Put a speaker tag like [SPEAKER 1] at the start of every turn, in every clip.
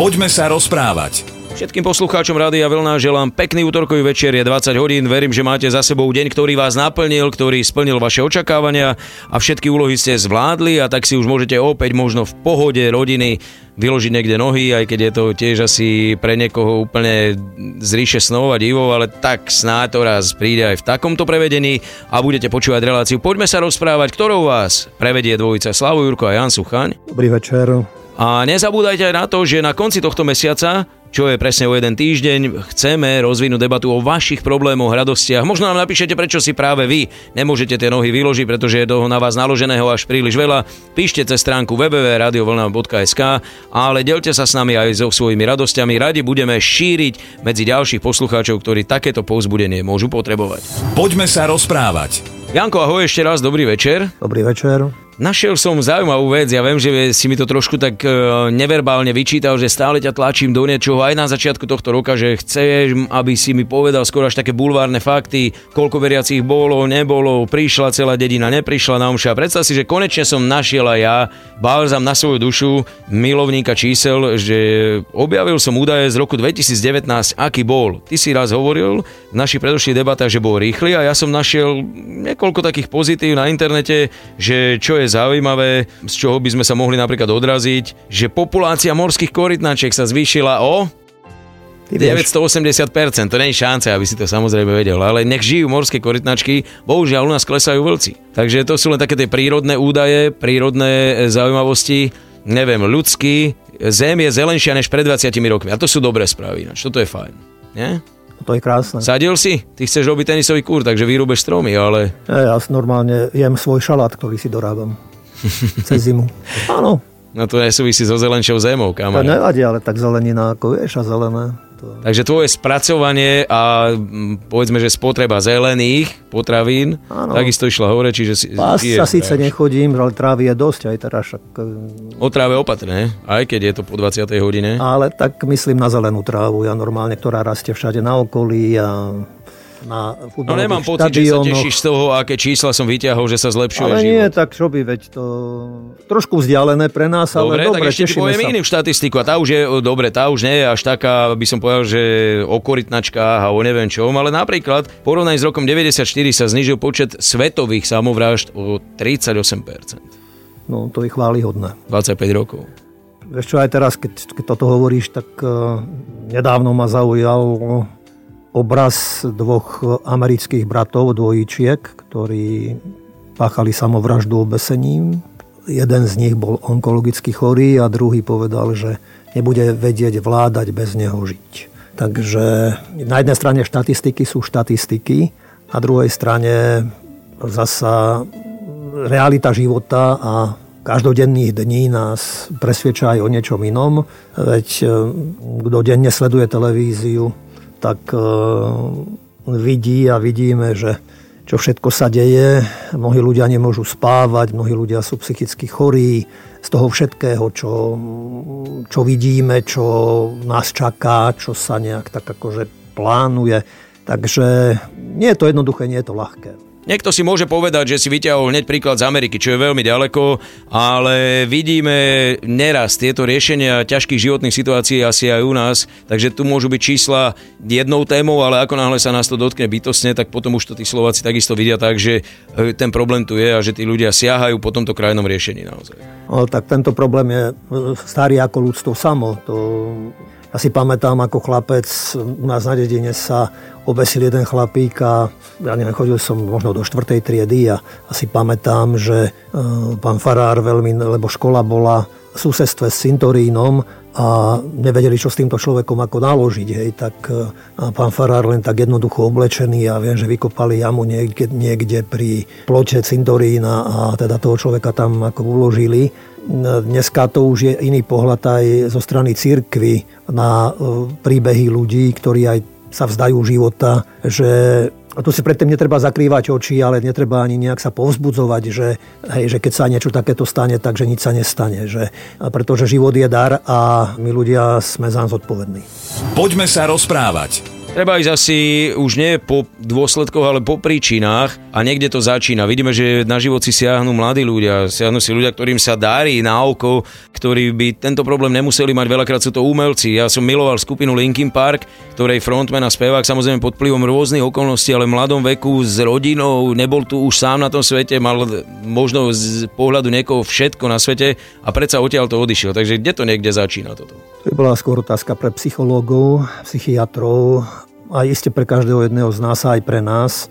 [SPEAKER 1] Poďme sa rozprávať.
[SPEAKER 2] Všetkým poslucháčom Rádia Vlna želám pekný útorkový večer, je 20 hodín, verím, že máte za sebou deň, ktorý vás naplnil, ktorý splnil vaše očakávania a všetky úlohy ste zvládli a tak si už môžete opäť možno v pohode rodiny vyložiť niekde nohy, aj keď je to tiež asi pre niekoho úplne z ríše snov a divov, ale tak snáď to raz príde aj v takomto prevedení a budete počúvať reláciu. Poďme sa rozprávať, ktorou vás prevedie dvojica Slavu Jurko a Jan Suchaň.
[SPEAKER 3] Dobrý večer.
[SPEAKER 2] A nezabúdajte aj na to, že na konci tohto mesiaca čo je presne o jeden týždeň. Chceme rozvinúť debatu o vašich problémoch, radostiach. Možno nám napíšete, prečo si práve vy nemôžete tie nohy vyložiť, pretože je toho na vás naloženého až príliš veľa. Píšte cez stránku www.radiovlna.sk, ale delte sa s nami aj so svojimi radosťami. Radi budeme šíriť medzi ďalších poslucháčov, ktorí takéto povzbudenie môžu potrebovať.
[SPEAKER 1] Poďme sa rozprávať.
[SPEAKER 2] Janko, ahoj ešte raz, dobrý večer.
[SPEAKER 3] Dobrý večer.
[SPEAKER 2] Našiel som zaujímavú vec, ja viem, že si mi to trošku tak e, neverbálne vyčítal, že stále ťa tlačím do niečoho aj na začiatku tohto roka, že chceš, aby si mi povedal skoro až také bulvárne fakty, koľko veriacich bolo, nebolo, prišla celá dedina, neprišla na omša. Predstav si, že konečne som našiel aj ja balzam na svoju dušu milovníka čísel, že objavil som údaje z roku 2019, aký bol. Ty si raz hovoril v našich predošlých debatách, že bol rýchly a ja som našiel niekoľko takých pozitív na internete, že čo je zaujímavé, z čoho by sme sa mohli napríklad odraziť, že populácia morských korytnačiek sa zvýšila o 980%, to nie je šanca, aby si to samozrejme vedel, ale nech žijú morské korytnačky, bohužiaľ u nás klesajú vlci. Takže to sú len také tie prírodné údaje, prírodné e, zaujímavosti, neviem, ľudský, zem je zelenšia než pred 20 rokmi a to sú dobré správy, čo toto je fajn. Nie?
[SPEAKER 3] To je krásne.
[SPEAKER 2] Sadil si? Ty chceš robiť tenisový kur, takže vyrúbeš stromy, ale...
[SPEAKER 3] Ja, ja normálne jem svoj šalát, ktorý si dorábam. Cez zimu. Áno.
[SPEAKER 2] No to nesúvisí so zelenšou zemou, kamarát.
[SPEAKER 3] To nevadí, ale tak zelenina ako vieš a zelené.
[SPEAKER 2] To... Takže tvoje spracovanie a povedzme, že spotreba zelených potravín ano. takisto išla hore, čiže si...
[SPEAKER 3] Pás sa síce nechodím, ale trávy je dosť aj teraz. Však...
[SPEAKER 2] O tráve opatrne, aj keď je to po 20. hodine.
[SPEAKER 3] Ale tak myslím na zelenú trávu, ja normálne, ktorá rastie všade na okolí a na
[SPEAKER 2] No nemám pocit, že sa tešíš z toho, aké čísla som vyťahol, že sa zlepšuje
[SPEAKER 3] ale
[SPEAKER 2] život.
[SPEAKER 3] nie, tak čo by, veď to trošku vzdialené pre nás,
[SPEAKER 2] dobre,
[SPEAKER 3] ale dobre,
[SPEAKER 2] tak ešte ti poviem sa. štatistiku a tá už je, dobre, tá už nie je až taká, by som povedal, že o korytnačkách a o neviem čom, ale napríklad porovnaní s rokom 94 sa znižil počet svetových samovrážd o 38%.
[SPEAKER 3] No, to je chválihodné.
[SPEAKER 2] 25 rokov.
[SPEAKER 3] Vieš čo, aj teraz, keď, keď toto hovoríš, tak uh, nedávno ma zaujal obraz dvoch amerických bratov, dvojičiek, ktorí páchali samovraždu obesením. Jeden z nich bol onkologicky chorý a druhý povedal, že nebude vedieť vládať bez neho žiť. Takže na jednej strane štatistiky sú štatistiky, na druhej strane zasa realita života a každodenných dní nás presvedča o niečom inom. Veď eh, kto denne sleduje televíziu, tak e, vidí a vidíme, že čo všetko sa deje. Mnohí ľudia nemôžu spávať, mnohí ľudia sú psychicky chorí. Z toho všetkého, čo, čo vidíme, čo nás čaká, čo sa nejak tak akože plánuje. Takže nie je to jednoduché, nie je to ľahké.
[SPEAKER 2] Niekto si môže povedať, že si vyťahol hneď príklad z Ameriky, čo je veľmi ďaleko, ale vidíme neraz tieto riešenia ťažkých životných situácií asi aj u nás, takže tu môžu byť čísla jednou témou, ale ako náhle sa nás to dotkne bytostne, tak potom už to tí Slováci takisto vidia tak, že e, ten problém tu je a že tí ľudia siahajú po tomto krajnom riešení naozaj.
[SPEAKER 3] No, tak tento problém je e, starý ako ľudstvo samo. To ja si pamätám, ako chlapec u nás na dedine sa obesil jeden chlapík a ja neviem, chodil som možno do štvrtej triedy a asi pamätám, že e, pán Farár veľmi, lebo škola bola susedstve s cintorínom a nevedeli, čo s týmto človekom ako naložiť. Hej. Tak e, pán Farár len tak jednoducho oblečený a viem, že vykopali jamu niekde, niekde pri plote cintorína a teda toho človeka tam ako uložili Dneska to už je iný pohľad aj zo strany církvy na e, príbehy ľudí, ktorí aj sa vzdajú života, že a tu si predtým netreba zakrývať oči, ale netreba ani nejak sa povzbudzovať, že, hej, že keď sa niečo takéto stane, takže nič sa nestane. Že, pretože život je dar a my ľudia sme za zodpovední.
[SPEAKER 1] Poďme sa rozprávať.
[SPEAKER 2] Treba ísť asi už nie po dôsledkoch, ale po príčinách a niekde to začína. Vidíme, že na život si siahnu mladí ľudia, siahnu si ľudia, ktorým sa darí na oko, ktorí by tento problém nemuseli mať. Veľakrát sú to umelci. Ja som miloval skupinu Linkin Park, ktorej frontman a spevák samozrejme pod vplyvom rôznych okolností, ale v mladom veku s rodinou, nebol tu už sám na tom svete, mal možno z pohľadu niekoho všetko na svete a predsa odtiaľ to odišiel. Takže kde to niekde začína toto?
[SPEAKER 3] To bola skôr otázka pre psychológov, psychiatrov a iste pre každého jedného z nás aj pre nás.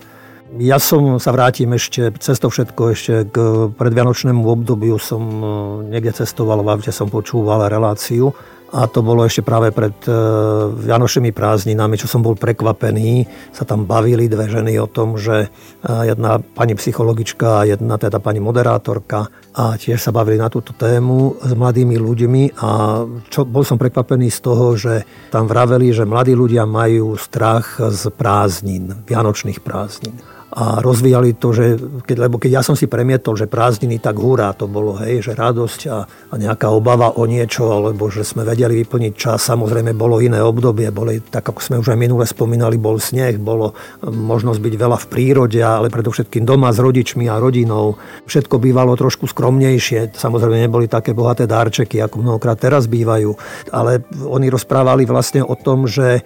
[SPEAKER 3] Ja som sa vrátim ešte cez to všetko, ešte k predvianočnému obdobiu som e, niekde cestoval, v aute som počúval reláciu a to bolo ešte práve pred e, Vianočnými prázdninami, čo som bol prekvapený. Sa tam bavili dve ženy o tom, že e, jedna pani psychologička a jedna teda pani moderátorka a tiež sa bavili na túto tému s mladými ľuďmi a čo, bol som prekvapený z toho, že tam vraveli, že mladí ľudia majú strach z prázdnin, vianočných prázdnin a rozvíjali to, že keď, lebo keď ja som si premietol, že prázdniny, tak hurá to bolo, hej, že radosť a, a nejaká obava o niečo, alebo že sme vedeli vyplniť čas. Samozrejme bolo iné obdobie, boli, tak ako sme už aj minule spomínali, bol sneh, bolo možnosť byť veľa v prírode, ale predovšetkým doma s rodičmi a rodinou. Všetko bývalo trošku skromnejšie. Samozrejme neboli také bohaté dárčeky, ako mnohokrát teraz bývajú. Ale oni rozprávali vlastne o tom, že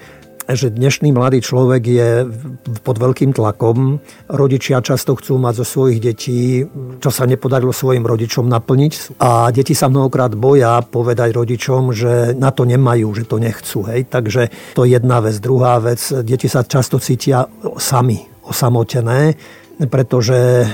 [SPEAKER 3] že dnešný mladý človek je pod veľkým tlakom. Rodičia často chcú mať zo svojich detí, čo sa nepodarilo svojim rodičom naplniť. A deti sa mnohokrát boja povedať rodičom, že na to nemajú, že to nechcú. Hej. Takže to je jedna vec. Druhá vec, deti sa často cítia sami, osamotené pretože e,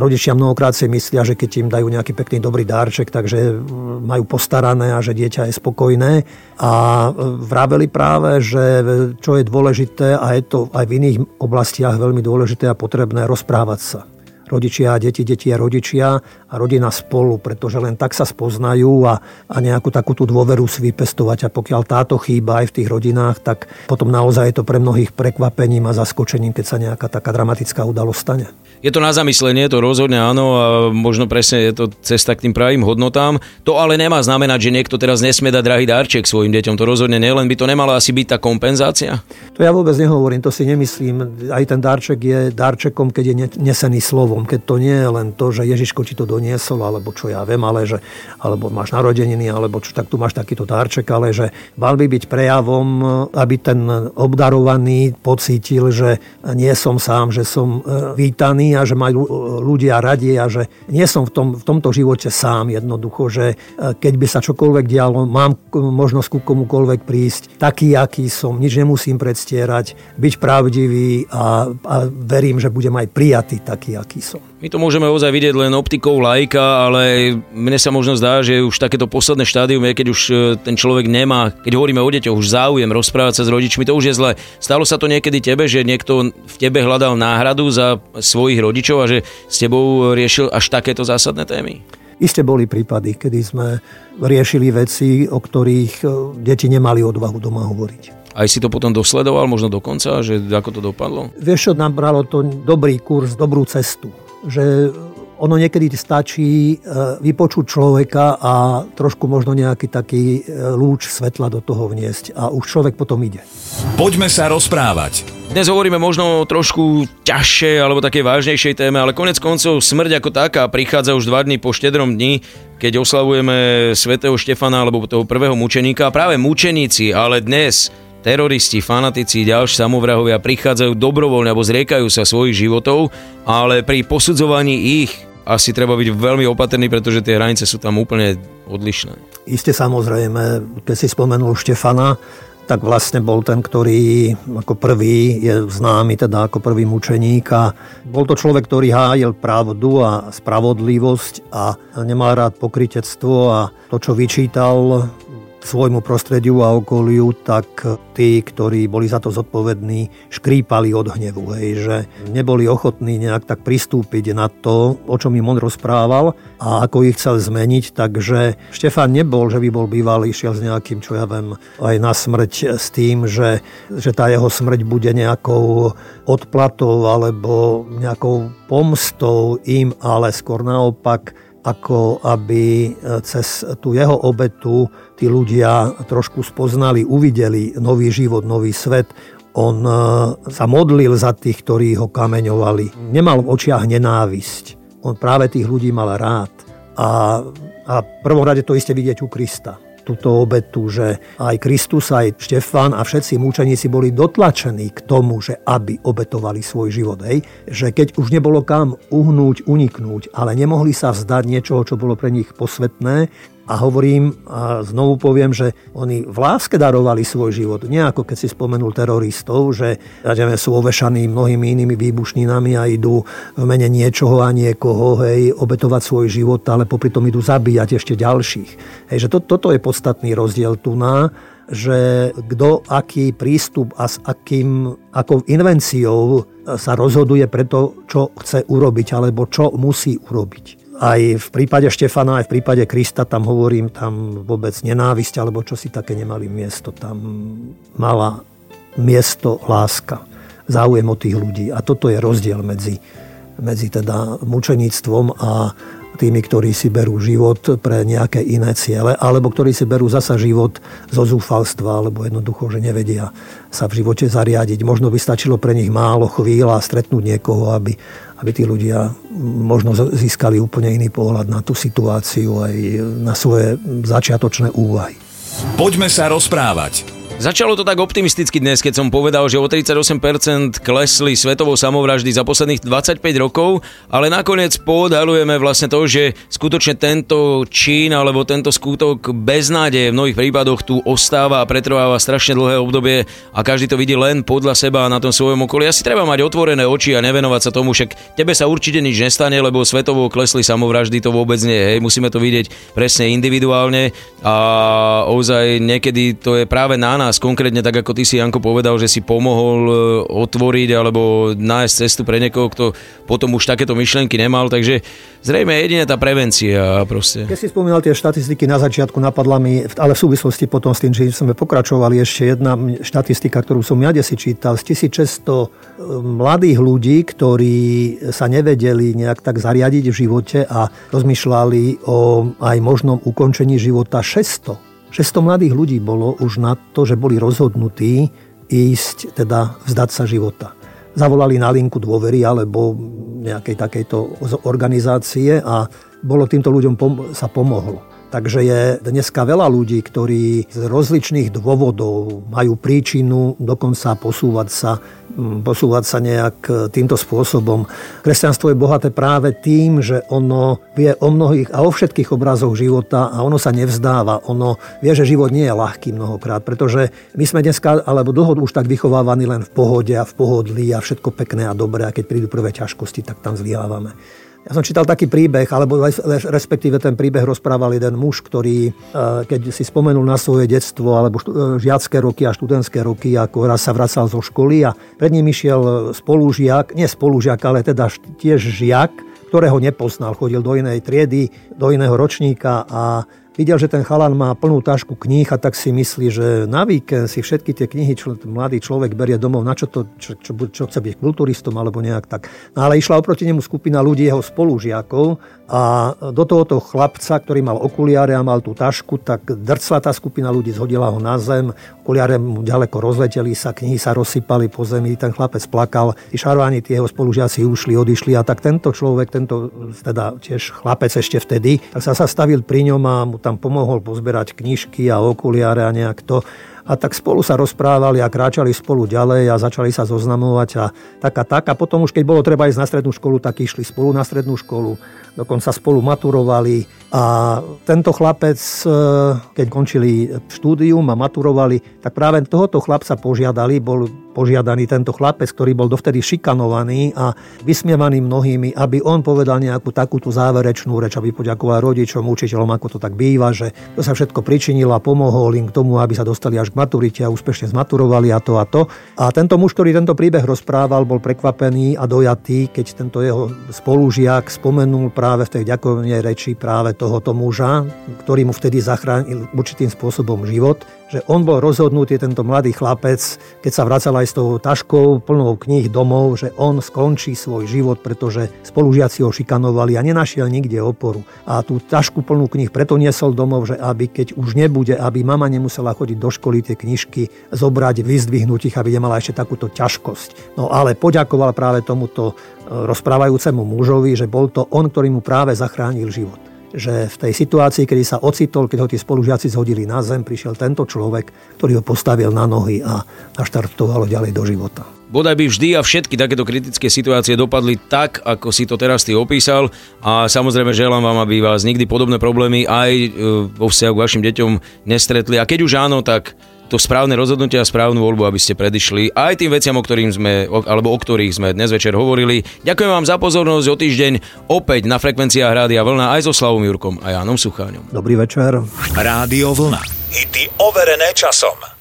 [SPEAKER 3] rodičia mnohokrát si myslia, že keď im dajú nejaký pekný dobrý dárček, takže majú postarané a že dieťa je spokojné. A e, vraveli práve, že čo je dôležité a je to aj v iných oblastiach veľmi dôležité a potrebné rozprávať sa rodičia a deti, deti a rodičia a rodina spolu, pretože len tak sa spoznajú a, a nejakú takú tú dôveru si vypestovať. A pokiaľ táto chýba aj v tých rodinách, tak potom naozaj je to pre mnohých prekvapením a zaskočením, keď sa nejaká taká dramatická udalosť stane.
[SPEAKER 2] Je to na zamyslenie, to rozhodne áno a možno presne je to cesta k tým pravým hodnotám. To ale nemá znamenať, že niekto teraz nesmie dať drahý darček svojim deťom. To rozhodne nie, len by to nemala asi byť tá kompenzácia.
[SPEAKER 3] To ja vôbec nehovorím, to si nemyslím. Aj ten darček je darčekom, keď je nesený slovom. Keď to nie je len to, že Ježiško ti to doniesol, alebo čo ja viem, ale že, alebo máš narodeniny, alebo čo, tak tu máš takýto darček, ale že mal by byť prejavom, aby ten obdarovaný pocítil, že nie som sám, že som e, vítaný a že majú ľudia radi a že nie som v, tom, v tomto živote sám jednoducho, že e, keď by sa čokoľvek dialo, mám možnosť ku komukoľvek prísť, taký, aký som, nič nemusím predstierať, byť pravdivý a, a verím, že budem aj prijatý taký, aký som.
[SPEAKER 2] My to môžeme ozaj vidieť len optikou lajka, ale mne sa možno zdá, že už takéto posledné štádium je, keď už e, ten človek nemá, keď hovoríme o deťoch, už záujem rozprávať sa s rodičmi, to už je zle. Stalo sa to niekedy tebe, že niekto v tebe hľadal náhradu za svojich rodičov a že s tebou riešil až takéto zásadné témy?
[SPEAKER 3] Isté boli prípady, kedy sme riešili veci, o ktorých e, deti nemali odvahu doma hovoriť.
[SPEAKER 2] Aj si to potom dosledoval možno do konca, že ako to dopadlo?
[SPEAKER 3] Vieš čo, nám bralo to dobrý kurz, dobrú cestu že ono niekedy stačí e, vypočuť človeka a trošku možno nejaký taký e, lúč svetla do toho vniesť a už človek potom ide.
[SPEAKER 1] Poďme sa rozprávať.
[SPEAKER 2] Dnes hovoríme možno o trošku ťažšej alebo také vážnejšej téme, ale konec koncov smrť ako taká prichádza už dva dní po štedrom dni, keď oslavujeme svätého Štefana alebo toho prvého mučeníka. A práve mučeníci, ale dnes Teroristi, fanatici, ďalší samovrahovia prichádzajú dobrovoľne alebo zriekajú sa svojich životov, ale pri posudzovaní ich asi treba byť veľmi opatrný, pretože tie hranice sú tam úplne odlišné.
[SPEAKER 3] Isté samozrejme, keď si spomenul Štefana, tak vlastne bol ten, ktorý ako prvý je známy teda ako prvý mučeník a bol to človek, ktorý hájil pravdu a spravodlivosť a nemal rád pokritectvo a to, čo vyčítal, svojmu prostrediu a okoliu, tak tí, ktorí boli za to zodpovední, škrípali od hnevu, hej, že neboli ochotní nejak tak pristúpiť na to, o čom im on rozprával a ako ich chcel zmeniť, takže Štefan nebol, že by bol bývalý, išiel s nejakým, čo ja viem, aj na smrť s tým, že, že tá jeho smrť bude nejakou odplatou alebo nejakou pomstou im, ale skôr naopak ako aby e, cez tú jeho obetu tí ľudia trošku spoznali, uvideli nový život, nový svet, On e, sa modlil za tých, ktorí ho kameňovali. Nemal v očiach nenávisť. On práve tých ľudí mal rád. A, a prvom rade to isté vidieť u Krista túto obetu, že aj Kristus, aj Štefán a všetci múčeníci boli dotlačení k tomu, že aby obetovali svoj život. Hej? Že keď už nebolo kam uhnúť, uniknúť, ale nemohli sa vzdať niečoho, čo bolo pre nich posvetné, a hovorím a znovu poviem, že oni v láske darovali svoj život. Nie ako keď si spomenul teroristov, že ja sú ovešaní mnohými inými výbušninami a idú v mene niečoho a niekoho hej, obetovať svoj život, ale popri tom idú zabíjať ešte ďalších. Hej, že to, toto je podstatný rozdiel tu na že kto aký prístup a s akým, akou invenciou sa rozhoduje pre to, čo chce urobiť alebo čo musí urobiť. Aj v prípade Štefana, aj v prípade Krista tam hovorím, tam vôbec nenávisť alebo čo si také nemali miesto. Tam mala miesto láska, záujem o tých ľudí. A toto je rozdiel medzi, medzi teda mučeníctvom a tými, ktorí si berú život pre nejaké iné ciele, alebo ktorí si berú zasa život zo zúfalstva, alebo jednoducho, že nevedia sa v živote zariadiť. Možno by stačilo pre nich málo chvíľ a stretnúť niekoho, aby, aby tí ľudia možno získali úplne iný pohľad na tú situáciu aj na svoje začiatočné úvahy.
[SPEAKER 1] Poďme sa rozprávať.
[SPEAKER 2] Začalo to tak optimisticky dnes, keď som povedal, že o 38% klesli svetovo samovraždy za posledných 25 rokov, ale nakoniec poodhalujeme vlastne to, že skutočne tento čín alebo tento skutok beznádeje v mnohých prípadoch tu ostáva a pretrváva strašne dlhé obdobie a každý to vidí len podľa seba na tom svojom okolí. Asi treba mať otvorené oči a nevenovať sa tomu, však tebe sa určite nič nestane, lebo svetovo klesli samovraždy, to vôbec nie. Hej. Musíme to vidieť presne individuálne a ozaj niekedy to je práve na nás nás, konkrétne tak ako ty si Janko povedal, že si pomohol e, otvoriť alebo nájsť cestu pre niekoho, kto potom už takéto myšlienky nemal, takže zrejme jedine tá prevencia proste.
[SPEAKER 3] Keď si spomínal tie štatistiky na začiatku, napadla mi, ale v súvislosti potom s tým, že sme pokračovali ešte jedna štatistika, ktorú som ja si čítal, z 1600 e, mladých ľudí, ktorí sa nevedeli nejak tak zariadiť v živote a rozmýšľali o aj možnom ukončení života 600 600 mladých ľudí bolo už na to, že boli rozhodnutí ísť, teda vzdať sa života. Zavolali na linku dôvery alebo nejakej takejto organizácie a bolo týmto ľuďom sa pomohlo. Takže je dneska veľa ľudí, ktorí z rozličných dôvodov majú príčinu dokonca posúvať sa, posúvať sa nejak e, týmto spôsobom. Kresťanstvo je bohaté práve tým, že ono vie o mnohých a o všetkých obrazoch života a ono sa nevzdáva. Ono vie, že život nie je ľahký mnohokrát, pretože my sme dneska, alebo dlho už tak vychovávaní len v pohode a v pohodlí a všetko pekné a dobré a keď prídu prvé ťažkosti, tak tam zlyhávame. Ja som čítal taký príbeh, alebo respektíve ten príbeh rozprával jeden muž, ktorý, e, keď si spomenul na svoje detstvo, alebo e, žiacké roky a študentské roky, ako raz sa vracal zo školy a pred ním išiel spolužiak, nie spolužiak, ale teda tiež žiak, ktorého nepoznal. Chodil do inej triedy, do iného ročníka a videl, že ten chalan má plnú tašku kníh a tak si myslí, že na víkend si všetky tie knihy čo, mladý človek berie domov, na čo, to, čo, čo, čo chce byť kulturistom alebo nejak tak. No ale išla oproti nemu skupina ľudí, jeho spolužiakov a do tohoto chlapca, ktorý mal okuliare a mal tú tašku, tak drcla tá skupina ľudí, zhodila ho na zem, okuliare mu ďaleko rozleteli sa, knihy sa rozsypali po zemi, ten chlapec plakal, tí šarváni, tí jeho spolužiaci ušli, odišli a tak tento človek, tento teda tiež chlapec ešte vtedy, tak sa stavil pri ňom a mu tam pomohol pozberať knižky a okuliare a nejak to. A tak spolu sa rozprávali a kráčali spolu ďalej a začali sa zoznamovať a tak a tak. A potom už keď bolo treba ísť na strednú školu, tak išli spolu na strednú školu dokonca spolu maturovali a tento chlapec, e, keď končili štúdium a maturovali, tak práve tohoto chlapca požiadali, bol požiadaný tento chlapec, ktorý bol dovtedy šikanovaný a vysmievaný mnohými, aby on povedal nejakú takúto záverečnú reč, aby poďakoval rodičom, učiteľom, ako to tak býva, že to sa všetko pričinilo a pomohol im k tomu, aby sa dostali až k maturite a úspešne zmaturovali a to a to. A tento muž, ktorý tento príbeh rozprával, bol prekvapený a dojatý, keď tento jeho spolužiak spomenul práve v tej ďakovnej reči práve tohoto muža, ktorý mu vtedy zachránil určitým spôsobom život, že on bol rozhodnutý, tento mladý chlapec, keď sa vracal aj s tou taškou plnou kníh domov, že on skončí svoj život, pretože spolužiaci ho šikanovali a nenašiel nikde oporu. A tú tašku plnú kníh preto niesol domov, že aby keď už nebude, aby mama nemusela chodiť do školy tie knižky zobrať, vyzdvihnúť ich, aby nemala ešte takúto ťažkosť. No ale poďakoval práve tomuto e, rozprávajúcemu mužovi, že bol to on, ktorý mu práve zachránil život že v tej situácii, kedy sa ocitol, keď ho tí spolužiaci zhodili na zem, prišiel tento človek, ktorý ho postavil na nohy a naštartovalo ďalej do života.
[SPEAKER 2] Bodaj by vždy a všetky takéto kritické situácie dopadli tak, ako si to teraz ty opísal a samozrejme želám vám, aby vás nikdy podobné problémy aj e, vo vzťahu k vašim deťom nestretli a keď už áno, tak to správne rozhodnutie a správnu voľbu, aby ste predišli aj tým veciam, o, ktorým sme, alebo o ktorých sme dnes večer hovorili. Ďakujem vám za pozornosť o týždeň opäť na frekvenciách Rádia Vlna aj so Slavom Jurkom a Jánom Sucháňom.
[SPEAKER 3] Dobrý večer.
[SPEAKER 1] Rádio Vlna. Hity overené časom.